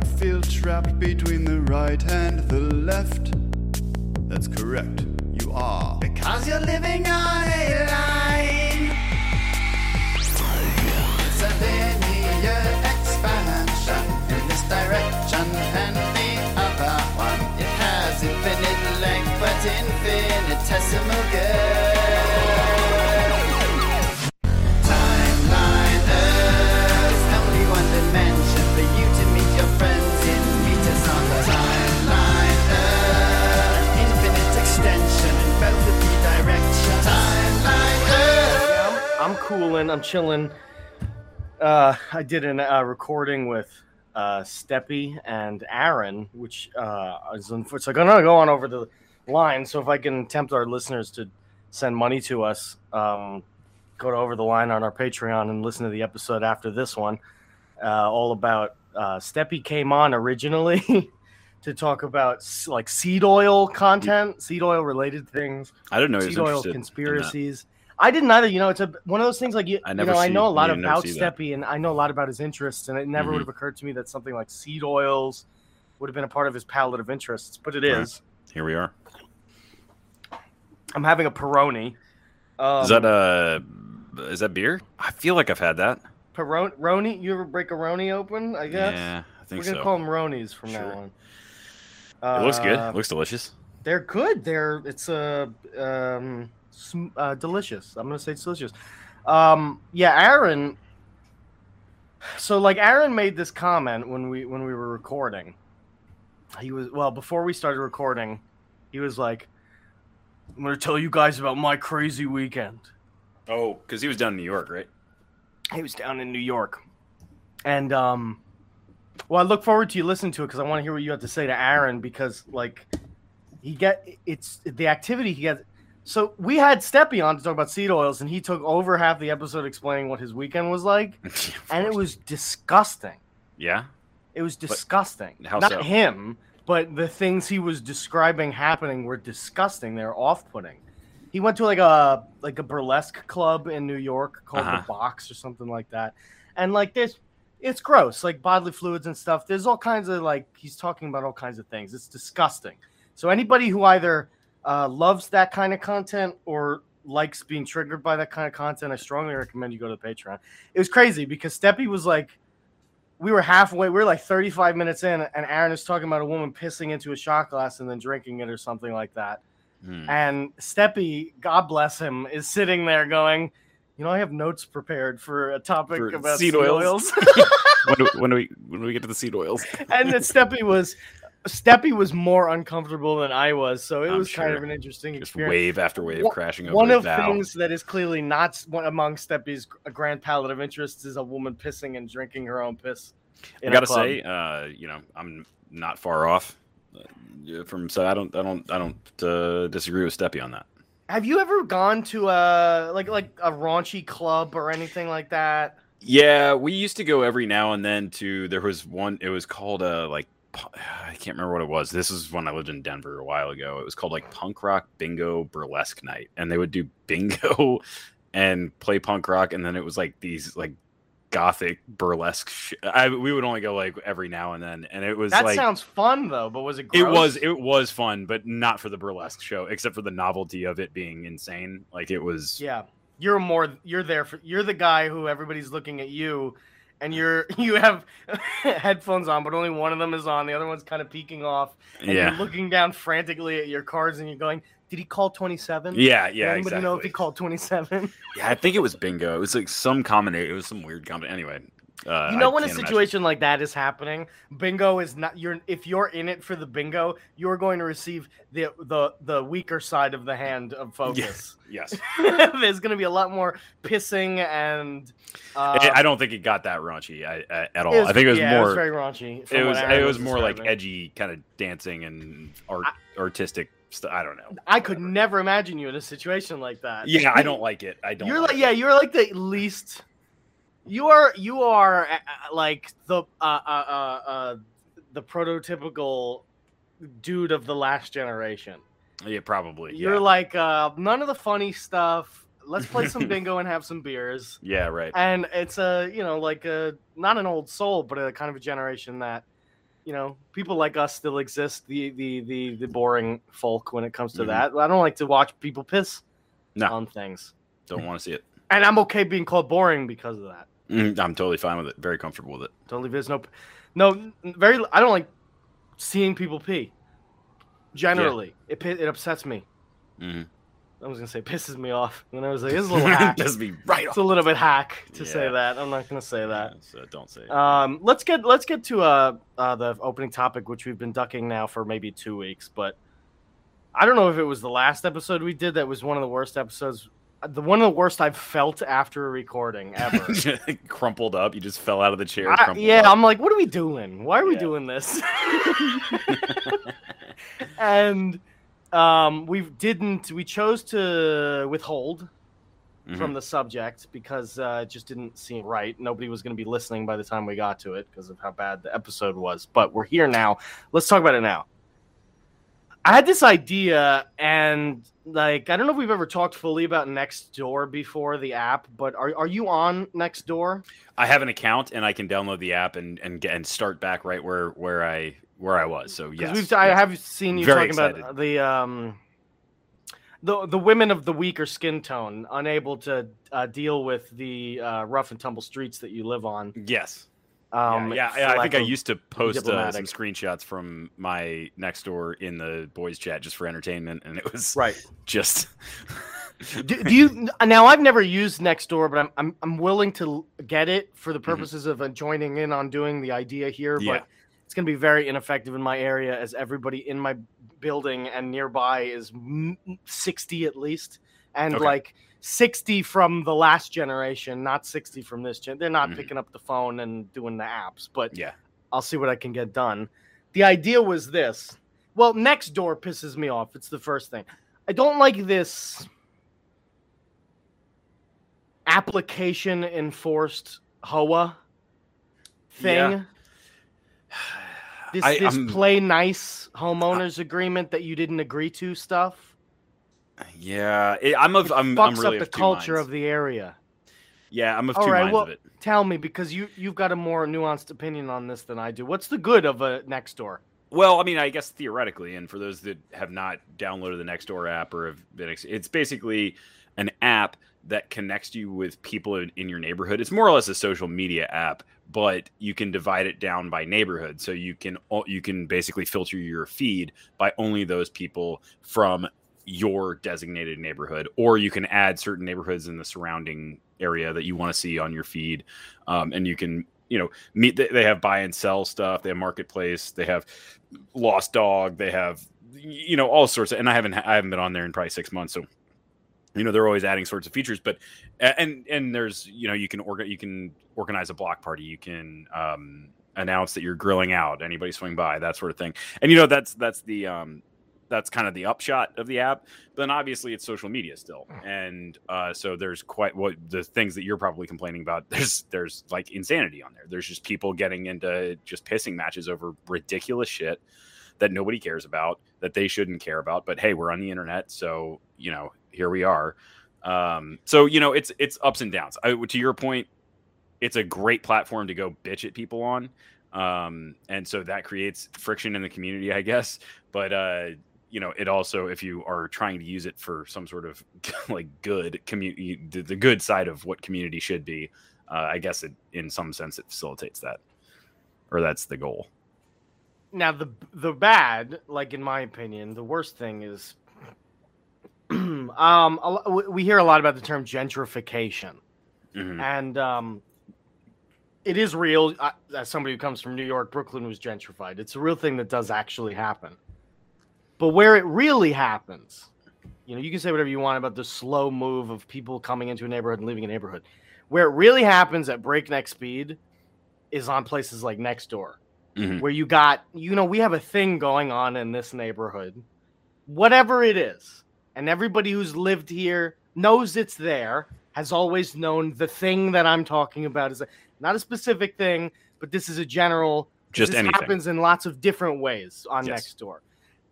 feel trapped between the right and the left. That's correct. You are. Because you're living on a line. I'm, cooling. I'm chilling. Uh, I did a uh, recording with uh, Steppy and Aaron, which uh, is unfortunately I'm gonna go on over the line. So if I can tempt our listeners to send money to us, um, go to over the line on our Patreon and listen to the episode after this one, uh, all about uh, Steppy came on originally to talk about s- like seed oil content, seed oil related things I don't know seed oil interested in that. conspiracies. I didn't either. You know, it's a one of those things like you, I you know, I know a lot about. Steppy and I know a lot about his interests, and it never Mhm. would have occurred to me that something like seed oils would have been a part of his palette of interests, but it Right. is. Here we are. I'm having a Peroni. Um, Is that a is that beer? I feel like I've had that. Peroni? Roni? You ever break a Roni open? I guess. Yeah, I think We're gonna so. call them Ronies from Sure. now on. it looks good. Uh, It looks delicious. They're good. They're it's a um uh delicious. I'm gonna say it's delicious. Um yeah, Aaron. So like Aaron made this comment when we when we were recording. He was well before we started recording. He was like, "I'm gonna tell you guys about my crazy weekend." Oh, because he was down in New York, right? He was down in New York, and um, well, I look forward to you listening to it because I want to hear what you have to say to Aaron because like he get it's the activity he gets. So we had Steppy on to talk about seed oils, and he took over half the episode explaining what his weekend was like, and it was disgusting. yeah. It was disgusting. how Not so? him, but the things he was describing happening were disgusting. They're off-putting. He went to like a like a burlesque club in New York called Uh-huh. the Box or something like that, and like this, it's gross, like bodily fluids and stuff. There's all kinds of like he's talking about all kinds of things. It's disgusting. So anybody who either uh, loves that kind of content or likes being triggered by that kind of content, I strongly recommend you go to the Patreon. It was crazy because Steppy was like, we were halfway, we were like 35 minutes in, and Aaron is talking about a woman pissing into a shot glass and then drinking it or something like that. Hmm. And Steppy, God bless him, is sitting there going, you know, I have notes prepared for a topic For about seed seed, oils." oils. when, do, when do we when do we get to the seed oils? and then Steppy was Steppy was more uncomfortable than I was, so it I'm was kind of an interesting Just experience. wave after wave One- crashing over One of bow. things that is clearly not among Steppy's gr- grand palette of interests is a woman pissing and drinking her own piss. I gotta say, uh, you know, I'm not far off uh, from so I don't I don't I don't uh, disagree with Steppy on that. have you ever gone to a like like a raunchy club or anything like that? Yeah, we used to go every now and then to there was one it was called a like pu- I can't remember what it was. This is when I lived in Denver a while ago. It was called like Punk Rock Bingo Burlesque Night and they would do bingo and play punk rock and then it was like these like gothic burlesque sh- I, we would only go like every now and then and it was That like sounds fun though, but was it? it was it was fun but not for the burlesque show except for the novelty of it being insane like it was Yeah, you're more. You're there for. You're the guy who everybody's looking at you, and you're you have headphones on, but only one of them is on. The other one's kind of peeking off. And yeah You're looking down frantically at your cards, and you're going, "Did he call 27? yeah yeah. Does yeah Anybody exactly. know if he called 27? Yeah, I think it was bingo. It was like some combination. It was some weird combination. Anyway, uh, you know I when a can't imagine- situation like that is happening, bingo is not. You're if you're in it for the bingo, you're going to receive the the the weaker side of the hand of focus. Yes, yes. There's going to be a lot more pissing and. Uh, I I don't think it got that raunchy I, I, at all. Was- I think it was yeah, more. it was very raunchy. it was. It was more like edgy, kind of dancing and art, artistic stuff. I don't know. I could never imagine you in a situation like that. Yeah, I don't like it. I don't. You're like like, yeah, you're like the least. You are, you are uh, uh, like the uh, uh, uh, uh, the prototypical dude of the last generation. Yeah, probably. You're yeah. like uh, none of the funny stuff. Let's play some bingo and have some beers. Yeah, right. And it's a, you know, like a not an old soul, but a kind of a generation that you know, people like us still exist. The the the the boring folk when it comes to Mhm. that. I don't like to watch people piss No. on things, Don't want to see it. and I'm okay being called boring because of that. Mm, I'm totally fine with it. Very comfortable with it. Totally, there's no, no, very. I don't like seeing people pee. Generally, it it upsets me. Mhm. I was gonna say pisses me off, and I was like, "This is a little hack." Piss me right it's off. a little bit hack to say that. I'm not gonna say that. Yeah, so don't say it. Um, let's get let's get to uh, uh the opening topic, which we've been ducking now for maybe two weeks, but I don't know if it was the last episode we did that was one of the worst episodes, the one of the worst I've felt after a recording ever. crumpled up. You just fell out of the chair. I- yeah, up. I'm like, what are we doing? Why are we doing this? and um, we didn't. We chose to withhold Mhm. from the subject because uh, it just didn't seem right. Nobody was going to be listening by the time we got to it because of how bad the episode was. But we're here now. Let's talk about it now. I had this idea, and like, I don't know if we've ever talked fully about Nextdoor before the app, but are, are you on Nextdoor? I have an account and I can download the app and and get and start back right where where I where I was. So yes, we've I have seen you Very talking about the um the the women of the weaker skin tone, unable to uh, deal with the uh, rough and tumble streets that you live on. yes. Um, yeah, for yeah, I think I used to post uh, some screenshots from my next door in the boys chat just for entertainment, and it was right. just do, do you now? I've never used Nextdoor, but I'm I'm I'm willing to get it for the purposes of uh, joining in on doing the idea here. Mm-hmm. Yeah. But it's going to be very ineffective in my area, as everybody in my building and nearby is m- sixty at least, and Okay. like. 60 from the last generation, not 60 from this gen. They're not Mhm. picking up the phone and doing the apps, but yeah. I'll see what I can get done. The idea was this. Well, next door pisses me off. It's the first thing. I don't like this application enforced HOA thing. Yeah. This I- this I'm- play nice homeowners agreement that you didn't agree to stuff. Yeah, it, I'm of It I'm, fucks I'm really up the culture minds. of the area. yeah, I'm of All two right, minds well- of it. Tell me because you you've got a more nuanced opinion on this than I do. What's the good of a next door? Well, I mean, I guess theoretically, and for those that have not downloaded the Nextdoor app or have been, it's basically an app that connects you with people in, in your neighborhood. It's more or less a social media app, but you can divide it down by neighborhood. So you can you can basically filter your feed by only those people from your designated neighborhood, or you can add certain neighborhoods in the surrounding area that you want to see on your feed, um, and you can you know meet they- have buy and sell stuff they have marketplace they have lost dog they have you know all sorts of and i haven't i haven't been on there in probably six months so you know they're always adding sorts of features but and and there's you know you can organ you can organize a block party you can um announce that you're grilling out anybody swing by that sort of thing and you know that's that's the um that's kind of the upshot of the app then obviously it's social media still. And uh, so there's quite what the things that you're probably complaining about there's there's like insanity on there. There's just people getting into just pissing matches over ridiculous shit that nobody cares about that they shouldn't care about but hey we're on the internet so you know here we are. Um, so you know it's it's ups and downs. I, to your point it's a great platform to go bitch at people on. Um, and so that creates friction in the community i guess. But uh, you know it also if you are trying to use it for some sort of like good community the, good side of what community should be uh, i guess it in some sense it facilitates that or that's the goal. Now the the bad like in my opinion the worst thing is um a we- hear a lot about the term gentrification. Mhm. and um it is real I, as somebody who comes from new york brooklyn was gentrified. It's a real thing that does actually happen but where it really happens you know you can say whatever you want about the slow move of people coming into a neighborhood and leaving a neighborhood where it really happens at breakneck speed is on places like next door Mhm. where you got you know we have a thing going on in this neighborhood whatever it is and everybody who's lived here knows it's there has always known the thing that i'm talking about is a, not a specific thing but this is a general. Just anything. happens in lots of different ways on Yes. next door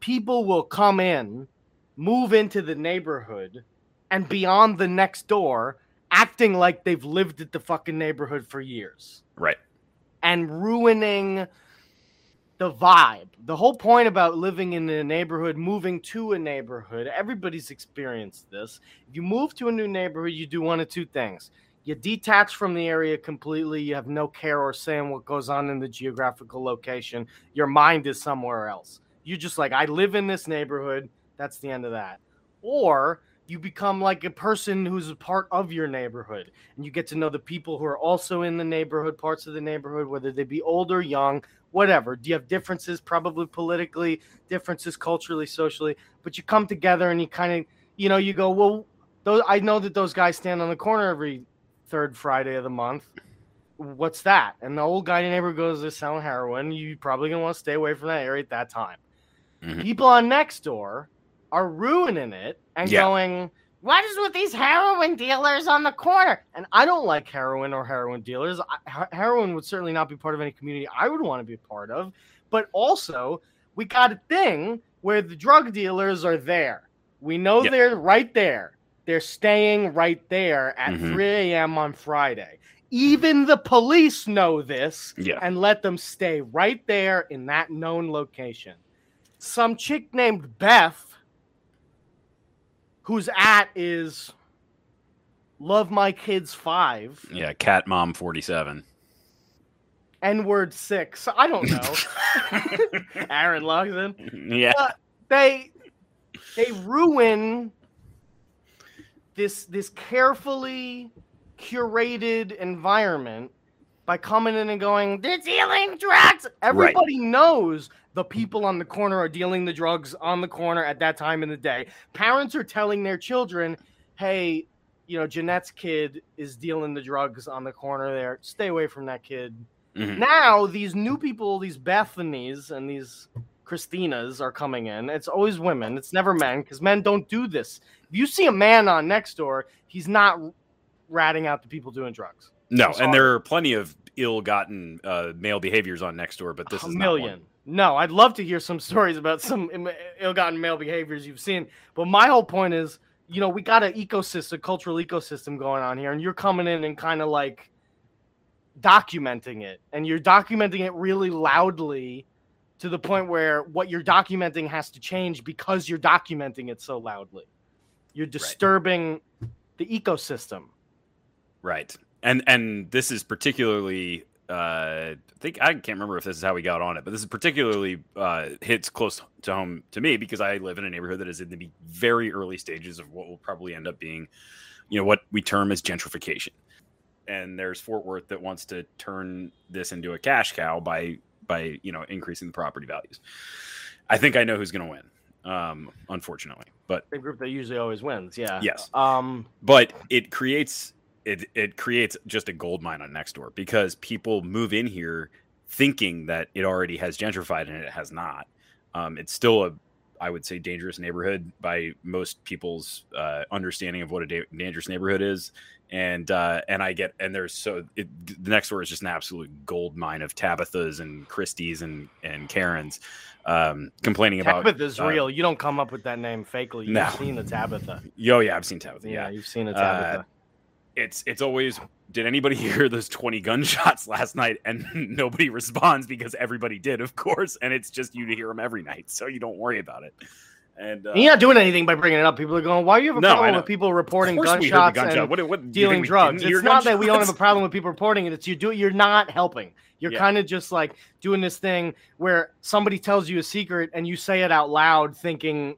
people will come in move into the neighborhood and beyond the next door acting like they've lived at the fucking neighborhood for years right and ruining the vibe. The whole point about living in a neighborhood, moving to a neighborhood, everybody's experienced this. If you move to a new neighborhood, you do one of two things. You detach from the area completely. You have no care or say in what goes on in the geographical location. Your mind is somewhere else. You just like, I live in this neighborhood. That's the end of that. Or you become like a person who's a part of your neighborhood and you get to know the people who are also in the neighborhood, parts of the neighborhood, whether they be old or young, whatever. Do you have differences, probably politically, differences culturally, socially, but you come together and you kind of, you know, you go, well, those, I know that those guys stand on the corner every third Friday of the month. What's that? And the old guy in the neighborhood goes, they're selling heroin. You probably gonna want to stay away from that area at that time. Mhm. People on next door are ruining it and Yeah. going, what is with these heroin dealers on the corner? And I don't like heroin or heroin dealers. I, heroin would certainly not be part of any community I would want to be a part of. But also, we got a thing where the drug dealers are there. We know Yeah. they're right there. They're staying right there at Mhm. 3 a.m. on Friday. Even the police know this Yeah. and let them stay right there in that known location. Some chick named Beth, whose at is Love My Kids 5, Yeah. Cat Mom 47. N word 6. I don't know. Aaron logs in. yeah. Uh, they they ruin this this carefully curated environment by coming in and going, they're dealing drugs. Everybody knows the people on the corner are dealing the drugs on the corner at that time in the day. Parents are telling their children, hey, you know, Jeanette's kid is dealing the drugs on the corner there. Stay away from that kid. Mhm. Now, these new people, these Bethanies and these Christinas are coming in. It's always women, it's never men because men don't do this. If you see a man on next door, he's not ratting out the people doing drugs. No, and there are plenty of ill-gotten uh, male behaviors on next door, but this a is million. No, I'd love to hear some stories about some ill-gotten male behaviors you've seen. But my whole point is, you know, we got an ecosystem, cultural ecosystem going on here, and you're coming in and kind of like documenting it, and you're documenting it really loudly to the point where what you're documenting has to change because you're documenting it so loudly. You're disturbing the ecosystem. Right. And and this is particularly uh I think I can't remember if this is how we got on it, but this is particularly uh hits close to home to me because I live in a neighborhood that is in the very early stages of what will probably end up being, you know, what we term as gentrification. And there's Fort Worth that wants to turn this into a cash cow by by, you know, increasing the property values. I think I know who's going to win. Um unfortunately. But The group that usually always wins. Yeah. Yes. Um. but it creates it it creates just a gold mine on Nextdoor because people move in here thinking that it already has gentrified and it has not. Um, it's still a I would say dangerous neighborhood by most people's uh, understanding of what a da- dangerous neighborhood is. And uh, and I get and there's so it, the next door is just an absolute gold mine of Tabithas and Christies and and Karens um, complaining about. Tabitha's uh, real. You don't come up with that name fakely. You've No. seen a Tabitha. Yo, yeah, I've seen Tabitha. Yeah, yeah. you've seen a Uh, Tabitha. It's it's always did anybody hear those 20 gunshots last night and nobody responds because everybody did of course and it's just you to hear them every night so you don't worry about it and uh, You're not doing anything by bringing it up. People are going, "Why do you have a No, problem with people reporting course we heard the gunshots gunshot. and What, what, dealing drugs?" It's not that we don't have a problem with people reporting it. It's you do. You're not helping. You're Yeah. kind of just like doing this thing where somebody tells you a secret and you say it out loud, thinking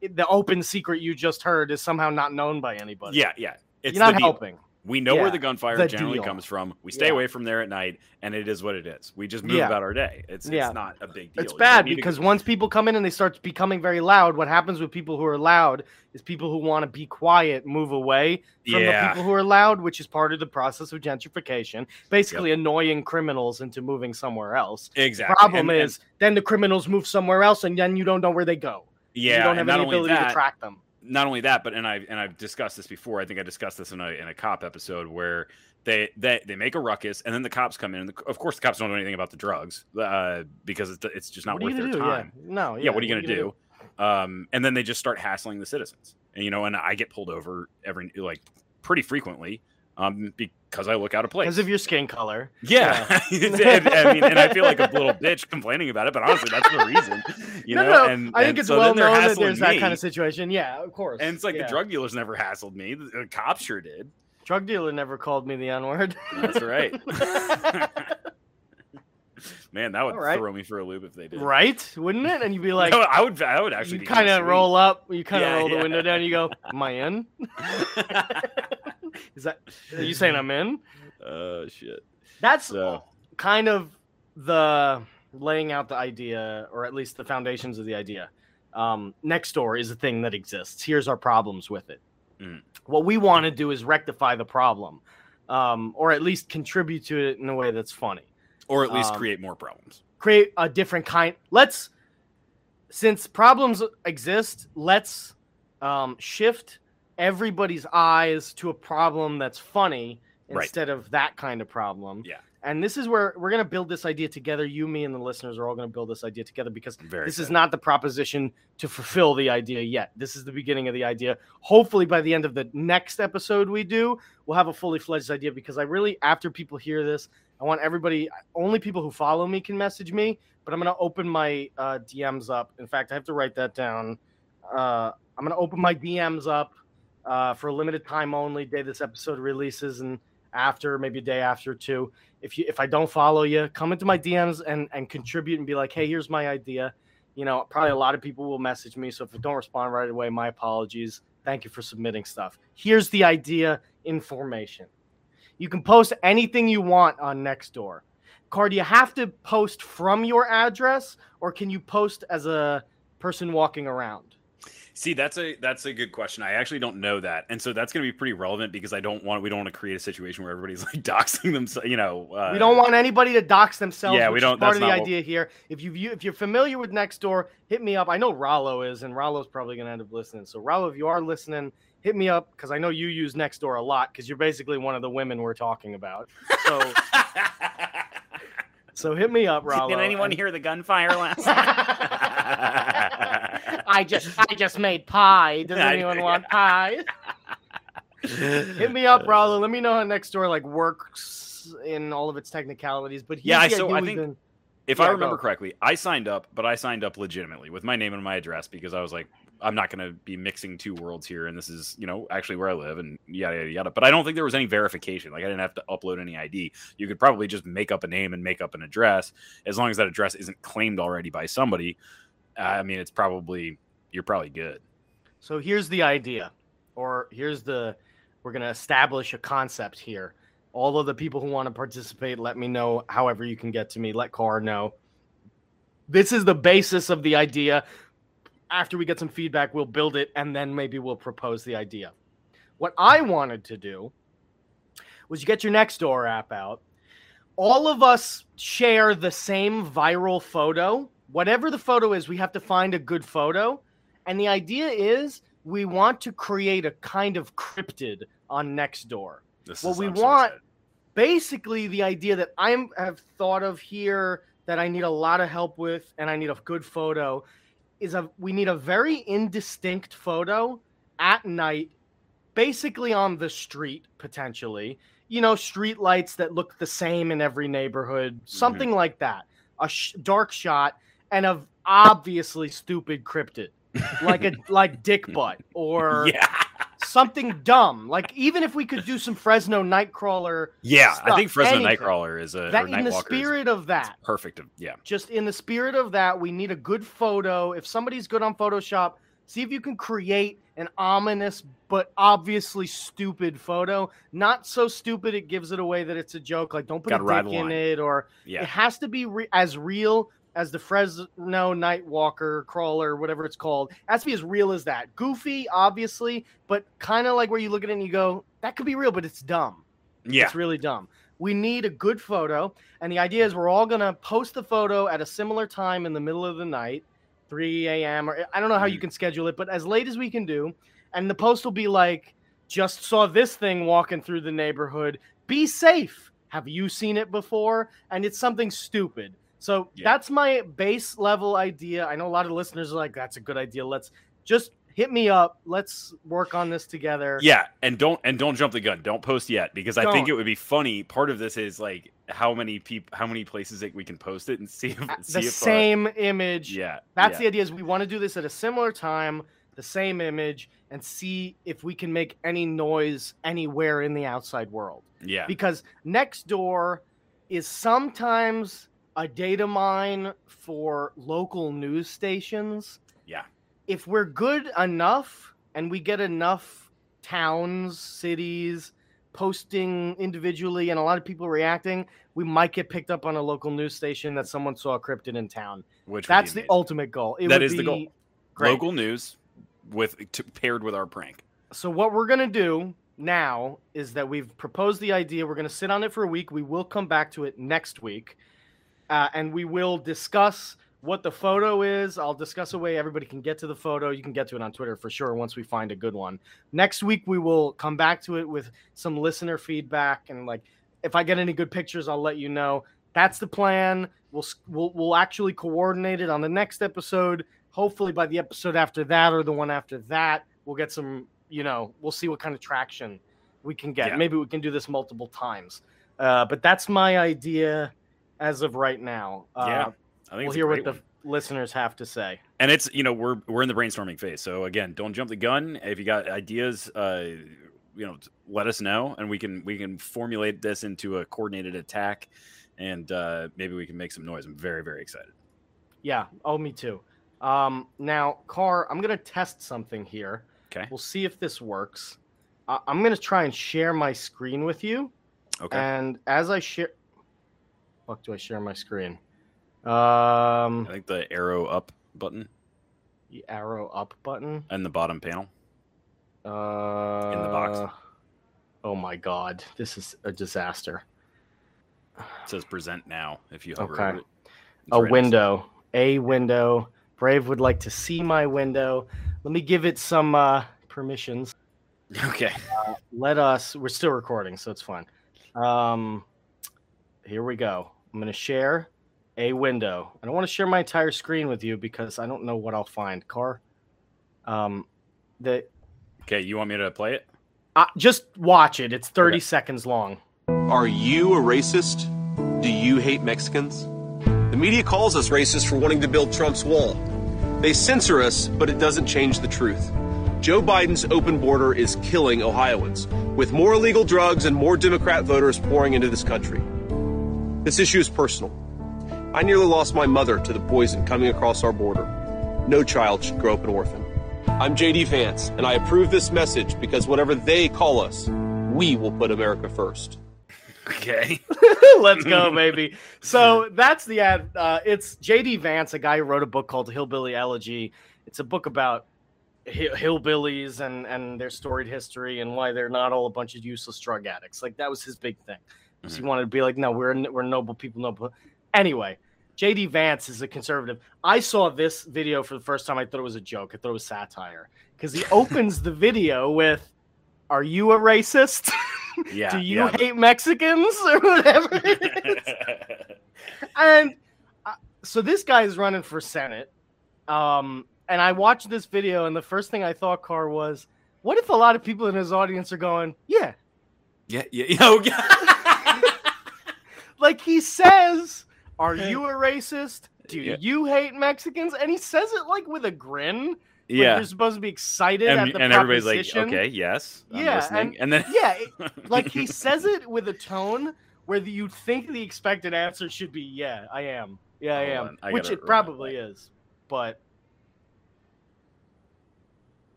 the open secret you just heard is somehow not known by anybody. yeah yeah it's you're not the helping. we know Yeah, where the gunfire the generally deal. comes from we stay Yeah. away from there at night and it is what it is we just move Yeah. about our day it's, it's not a big deal It's bad because once people come in and they start becoming very loud, what happens with people who are loud is people who want to be quiet move away from the people who are loud, which is part of the process of gentrification, basically annoying criminals into moving somewhere else. exactly Problem And- and- is, then the criminals move somewhere else, and then you don't know where they go. yeah you don't have any ability that, to track them. Not only that, but and I and I've discussed this before. I think I discussed this in a in a cop episode where they they they make a ruckus and then the cops come in. And the, of course, the cops don't know anything about the drugs uh, because it's, it's just not worth their do? time. Yeah. No. Yeah, what are you gonna, gonna do? Um, and then they just start hassling the citizens. And you know, and I get pulled over every like pretty frequently um, because I look out of place. Because of your skin color. Yeah, and, I mean, and I feel like a little bitch complaining about it, but honestly, that's the reason. You no, know, no, and I think and it's so well known that there's that kind of situation. Yeah, of course. And it's like yeah. the drug dealers never hassled me. The the cops sure did. drug dealer never called me the N word. That's right. Man, that would right. throw me for a loop if they did. right? Wouldn't it? And you'd be like, No, I would. I would actually. you kind of roll up, you kind of Yeah, roll the window down, you go, "Am I in?" Is that? Are you saying I'm in? Oh shit. That's So- kind of the laying out the idea, or at least the foundations of the idea. Um, next door is a thing that exists. Here's our problems with it. Mm. What we want to do is rectify the problem, um, or at least contribute to it in a way that's funny. Or at least Um, create more problems. Create a different kind. Let's, since problems exist, let's um, shift everybody's eyes to a problem that's funny Right. instead of that kind of problem. Yeah. And this is where we're going to build this idea together. You, me, and the listeners are all going to build this idea together because Very. this is not the proposition to fulfill the idea yet. This is the beginning of the idea. Hopefully, by the end of the next episode we do, we'll have a fully fledged idea because I really, after people hear this, I want everybody, only people who follow me can message me, but I'm going to open my uh, DMs up. In fact, I have to write that down. Uh, I'm going to open my DMs up uh, for a limited time only, day this episode releases, and after, maybe a day after too. If you if I don't follow you, come into my DMs and and contribute and be like, hey, here's my idea. You know, probably a lot of people will message me. So if I don't respond right away, my apologies. Thank you for submitting stuff. Here's the idea information. You can post anything you want on Nextdoor. Car, do you have to post from your address or can you post as a person walking around? See, that's a that's a good question. I actually don't know that, and so that's going to be pretty relevant because I don't want we don't want to create a situation where everybody's like doxing themselves. You know, uh, we don't want anybody to dox themselves. Yeah, we don't- Part that's of the not what- idea here. If you if you're familiar with Nextdoor, hit me up. I know Rollo is, and Rollo's probably going to end up listening. So Rollo, if you are listening, hit me up because I know you use Nextdoor a lot because you're basically one of the women we're talking about. So so hit me up, Rollo. Did anyone and- hear the gunfire last night? I just I just made pie. Does anyone want pie? Hit me up, Rollo. Let me know how next door like works in all of its technicalities. But Yeah, the so I think- been- If Yeah, I go. remember correctly, I signed up, but I signed up legitimately with my name and my address because I was like, I'm not going to be mixing two worlds here, and this is, you know, actually where I live, and yada yada yada. But I don't think there was any verification. Like I didn't have to upload any ID. You could probably just make up a name and make up an address, as long as that address isn't claimed already by somebody. I mean, it's probably you're probably good. So here's the idea, or here's the we're gonna establish a concept here. All of the people who want to participate, let me know. However, you can get to me. Let Car know. This is the basis of the idea. After we get some feedback, we'll build it, and then maybe we'll propose the idea. What I wanted to do was you get your next door app out. All of us share the same viral photo. Whatever the photo is, we have to find a good photo. And the idea is we want to create a kind of cryptid on Nextdoor. This What we want-. Basically, the idea that I have thought of here that I need a lot of help with and I need a good photo is a we need a very indistinct photo at night, basically on the street potentially. You know, street lights that look the same in every neighborhood, something like that. A sh- dark shot and a obviously stupid cryptid, like a like dick butt or yeah, something dumb. Like even if we could do some Fresno Nightcrawler, yeah. I think Fresno anything. Nightcrawler is a that in the Nightwalker is spirit of that, perfect. Yeah, just in the spirit of that, we need a good photo. If somebody's good on Photoshop, see if you can create an ominous but obviously stupid photo. Not so stupid it gives it away that it's a joke. Like don't put Gotta a dick in line. it, or yeah. it has to be re- as real as the Fresno Nightwalker crawler, whatever it's called. It has to be as real as that. Goofy, obviously, but kind of like where you look at it and you go, that could be real, but it's dumb. Yeah, It's really dumb. We need a good photo. And the idea is we're all going to post the photo at a similar time in the middle of the night, 3 a.m. or I don't know how you Mhm. can schedule it, but as late as we can do. And the post will be like, just saw this thing walking through the neighborhood. Be safe. Have you seen it before? And it's something stupid. So Yeah. that's my base level idea. I know a lot of listeners are like, that's a good idea. Let's just hit me up. Let's work on this together. Yeah, and don't and don't jump the gun. Don't post yet because I think it would be funny. Part of this is like how many people, how many places that we can post it and see if Uh, see the if, uh, same image. yeah, That's yeah. the idea. Is we want to do this at a similar time, the same image, and see if we can make any noise anywhere in the outside world. yeah. Because next door is sometimes a data mine for local news stations. Yeah. If we're good enough and we get enough towns, cities posting individually and a lot of people reacting, we might get picked up on a local news station that someone saw a cryptid in town. Which That's the amazing. ultimate goal. It That would is the goal. great. local news with t- paired with our prank. So what we're gonna do now is that we've proposed the idea. We're gonna sit on it for a week. We will come back to it next week, uh, and we will discuss what the photo is. I'll discuss a way everybody can get to the photo. You can get to it on Twitter for sure once we find a good one. Next week we will come back to it with some listener feedback and like if I get any good pictures, I'll let you know. That's the plan. We'll we'll we'll actually coordinate it on the next episode. Hopefully by the episode after that or the one after that, we'll get some. You know, we'll see what kind of traction we can get. Yeah. Maybe we can do this multiple times. Uh, but that's my idea as of right now. Uh, Yeah, I think we'll hear what great the one. listeners have to say. and it's you know we're we're in the brainstorming phase. So again, don't jump the gun. If you got ideas, uh, you know, let us know, and we can we can formulate this into a coordinated attack, and uh, maybe we can make some noise. I'm very very excited. Yeah. Oh, me too. Um, now, Car, I'm gonna test something here. Okay. We'll see if this works. I I'm gonna try and share my screen with you. Okay. And as I share, fuck, do I share my screen? Um, I think the arrow up button the arrow up button. and the bottom panel. Uh, in the box. Oh my god, this is a disaster. It says present now. If you hover Okay. over it. A right next to- window, a window. Brave would like to see my window. Let me give it some uh, permissions. Okay. Let us. We're still recording, so it's fine. Um, here we go. I'm gonna share a window. I don't want to share my entire screen with you because I don't know what I'll find. Car. Um, the Okay. You want me to play it? uh, just watch it. It's 30 Okay. seconds long. Are you a racist? Do you hate Mexicans? The media calls us racist for wanting to build Trump's wall. They censor us, but it doesn't change the truth. Joe Biden's open border is killing Ohioans, with more illegal drugs and more Democrat voters pouring into this country. This issue is personal. I nearly lost my mother to the poison coming across our border. No child should grow up an orphan. I'm JD Vance, and I approve this message because whatever they call us, we will put America first. Okay. Let's go, baby. So that's the ad. Uh, it's J.D. Vance, a guy who wrote a book called Hillbilly Elegy. It's a book about hi- hillbillies and and their storied history and why they're not all a bunch of useless drug addicts. Like that was his big thing. Was He wanted to be like, no, we're we're noble people, noble. Anyway, J.D. Vance is a conservative. I saw this video for the first time. I thought it was a joke. I thought it was satire because he opens the video with, "Are you a racist?" Yeah. do you yeah. hate Mexicans or whatever it is? and uh, so this guy is running for Senate. Um, and I watched this video, and the first thing I thought, Car, was, what if a lot of people in his audience are going, yeah, yeah. Yeah. Yeah. Like he says, are you a racist? Do Yeah. you hate Mexicans? And he says it like with a grin. Like yeah. you're supposed to be excited And, at the and everybody's like, okay, yes. I'm Yeah, listening. And, then Yeah, it- like he says it with a tone where you think the expected answer should be yeah i am yeah i Hold am I which it probably is but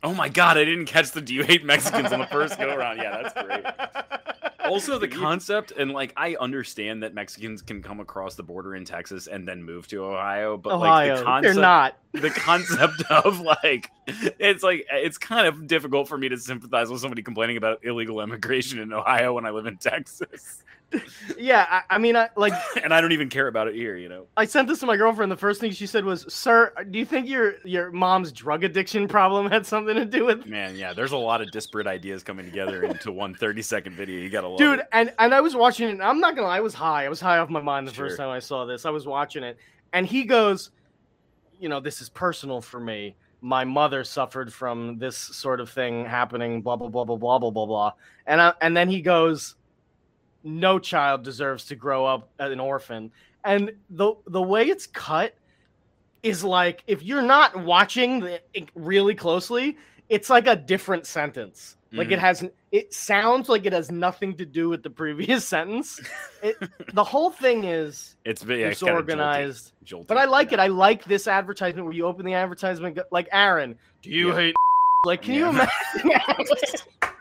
Oh my god, I didn't catch the do you hate Mexicans on the first go around. Yeah, that's great. Also the concept and like I understand that Mexicans can come across the border in Texas and then move to Ohio, but like the concept they're not. the concept of like it's like it's kind of difficult for me to sympathize with somebody complaining about illegal immigration in Ohio when I live in Texas. Yeah I, I mean i like and I don't even care about it here, you know. i sent this to my girlfriend the first thing she said was sir do you think your your mom's drug addiction problem had something to do with Man, yeah, there's a lot of disparate ideas coming together into one 30 second video. You gotta love dude it. and and i was watching it i'm not gonna lie i was high i was high off my mind the first time i saw this i was watching it and he goes you know, this is personal for me. My mother suffered from this sort of thing happening, blah blah blah blah blah blah blah blah. And I, and then he goes, no child deserves to grow up an orphan. And the the way it's cut is like if you're not watching the, really closely, it's like a different sentence. Like it mm-hmm. has it sounds like it has nothing to do with the previous sentence. It, the whole thing is It's very yeah, disorganized. Jolty, But I like it. I like this advertisement where you open the advertisement like Aaron, do you Yeah. hate like can Yeah. you imagine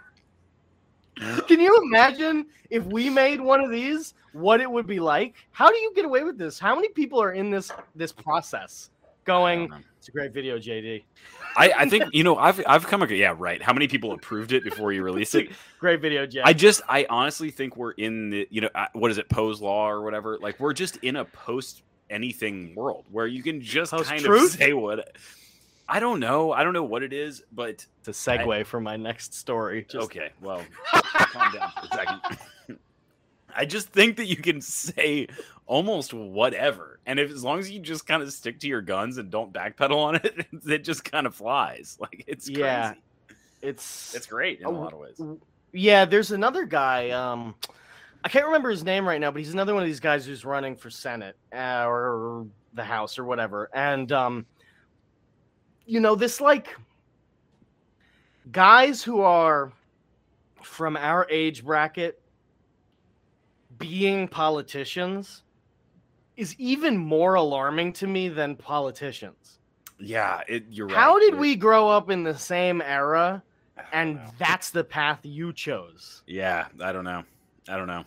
Can you imagine if we made one of these what it would be like? How do you get away with this? How many people are in this this process going it's a great video, JD. I, I think you know I've I've come yeah right. How many people approved it before you release it? Great video, JD. I just I honestly think we're in the you know uh, what is it Poe's law or whatever. Like we're just in a post anything world where you can just kind of say what. I don't know. I don't know what it is, but to segue for my next story. Just okay. Well, calm down for a second. I just think that you can say almost whatever, and if as long as you just kind of stick to your guns and don't backpedal on it, it just kind of flies. Like it's crazy. Yeah. it's It's great in a Oh, lot of ways. Yeah, there's another guy. Um, I can't remember his name right now, but he's another one of these guys who's running for Senate uh, or the House or whatever. And um, you know, this like guys who are from our age bracket being politicians is even more alarming to me than politicians. Yeah, it, you're right. How did we grow up in the same era and know. that's the path you chose? yeah, I don't know. I don't know.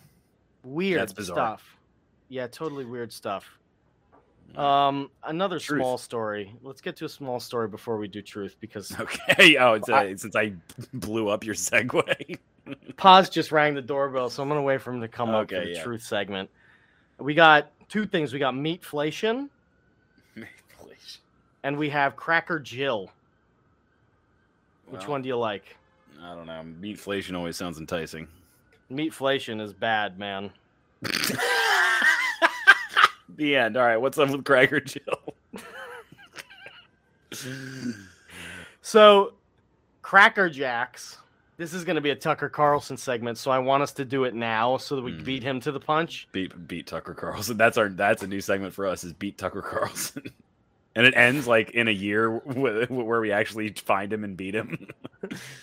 Weird That's bizarre. stuff. Yeah, totally weird stuff. Um, another Truth. small story. Let's get to a small story before we do truth because Okay. Oh, it's uh, since I blew up your segue. Paz just rang the doorbell, so I'm gonna wait for him to come up for Okay, the yeah. truth segment. We got two things. We got meatflation and we have Cracker Jill. Which Well, one do you like? I don't know. Meatflation always sounds enticing. Meatflation is bad, man. The end. All right. What's up with Cracker Jill? So, Cracker Jacks. This is going to be a Tucker Carlson segment, so I want us to do it now so that we Mhm. beat him to the punch. beat beat Tucker Carlson. That's our that's a new segment for us. Is beat Tucker Carlson. And it ends like in a year wh- where we actually find him and beat him.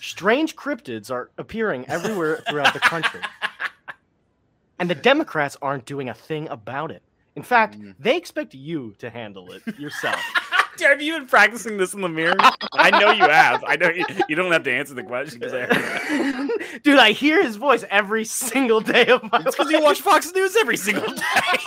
Strange cryptids are appearing everywhere throughout the country. And the Democrats aren't doing a thing about it. In fact, Mm. they expect you to handle it yourself. have you been practicing this in the mirror? I know you have. I know you, you don't have to answer the question because I Dude, I hear his voice every single day of my It's because you watch Fox News every single day.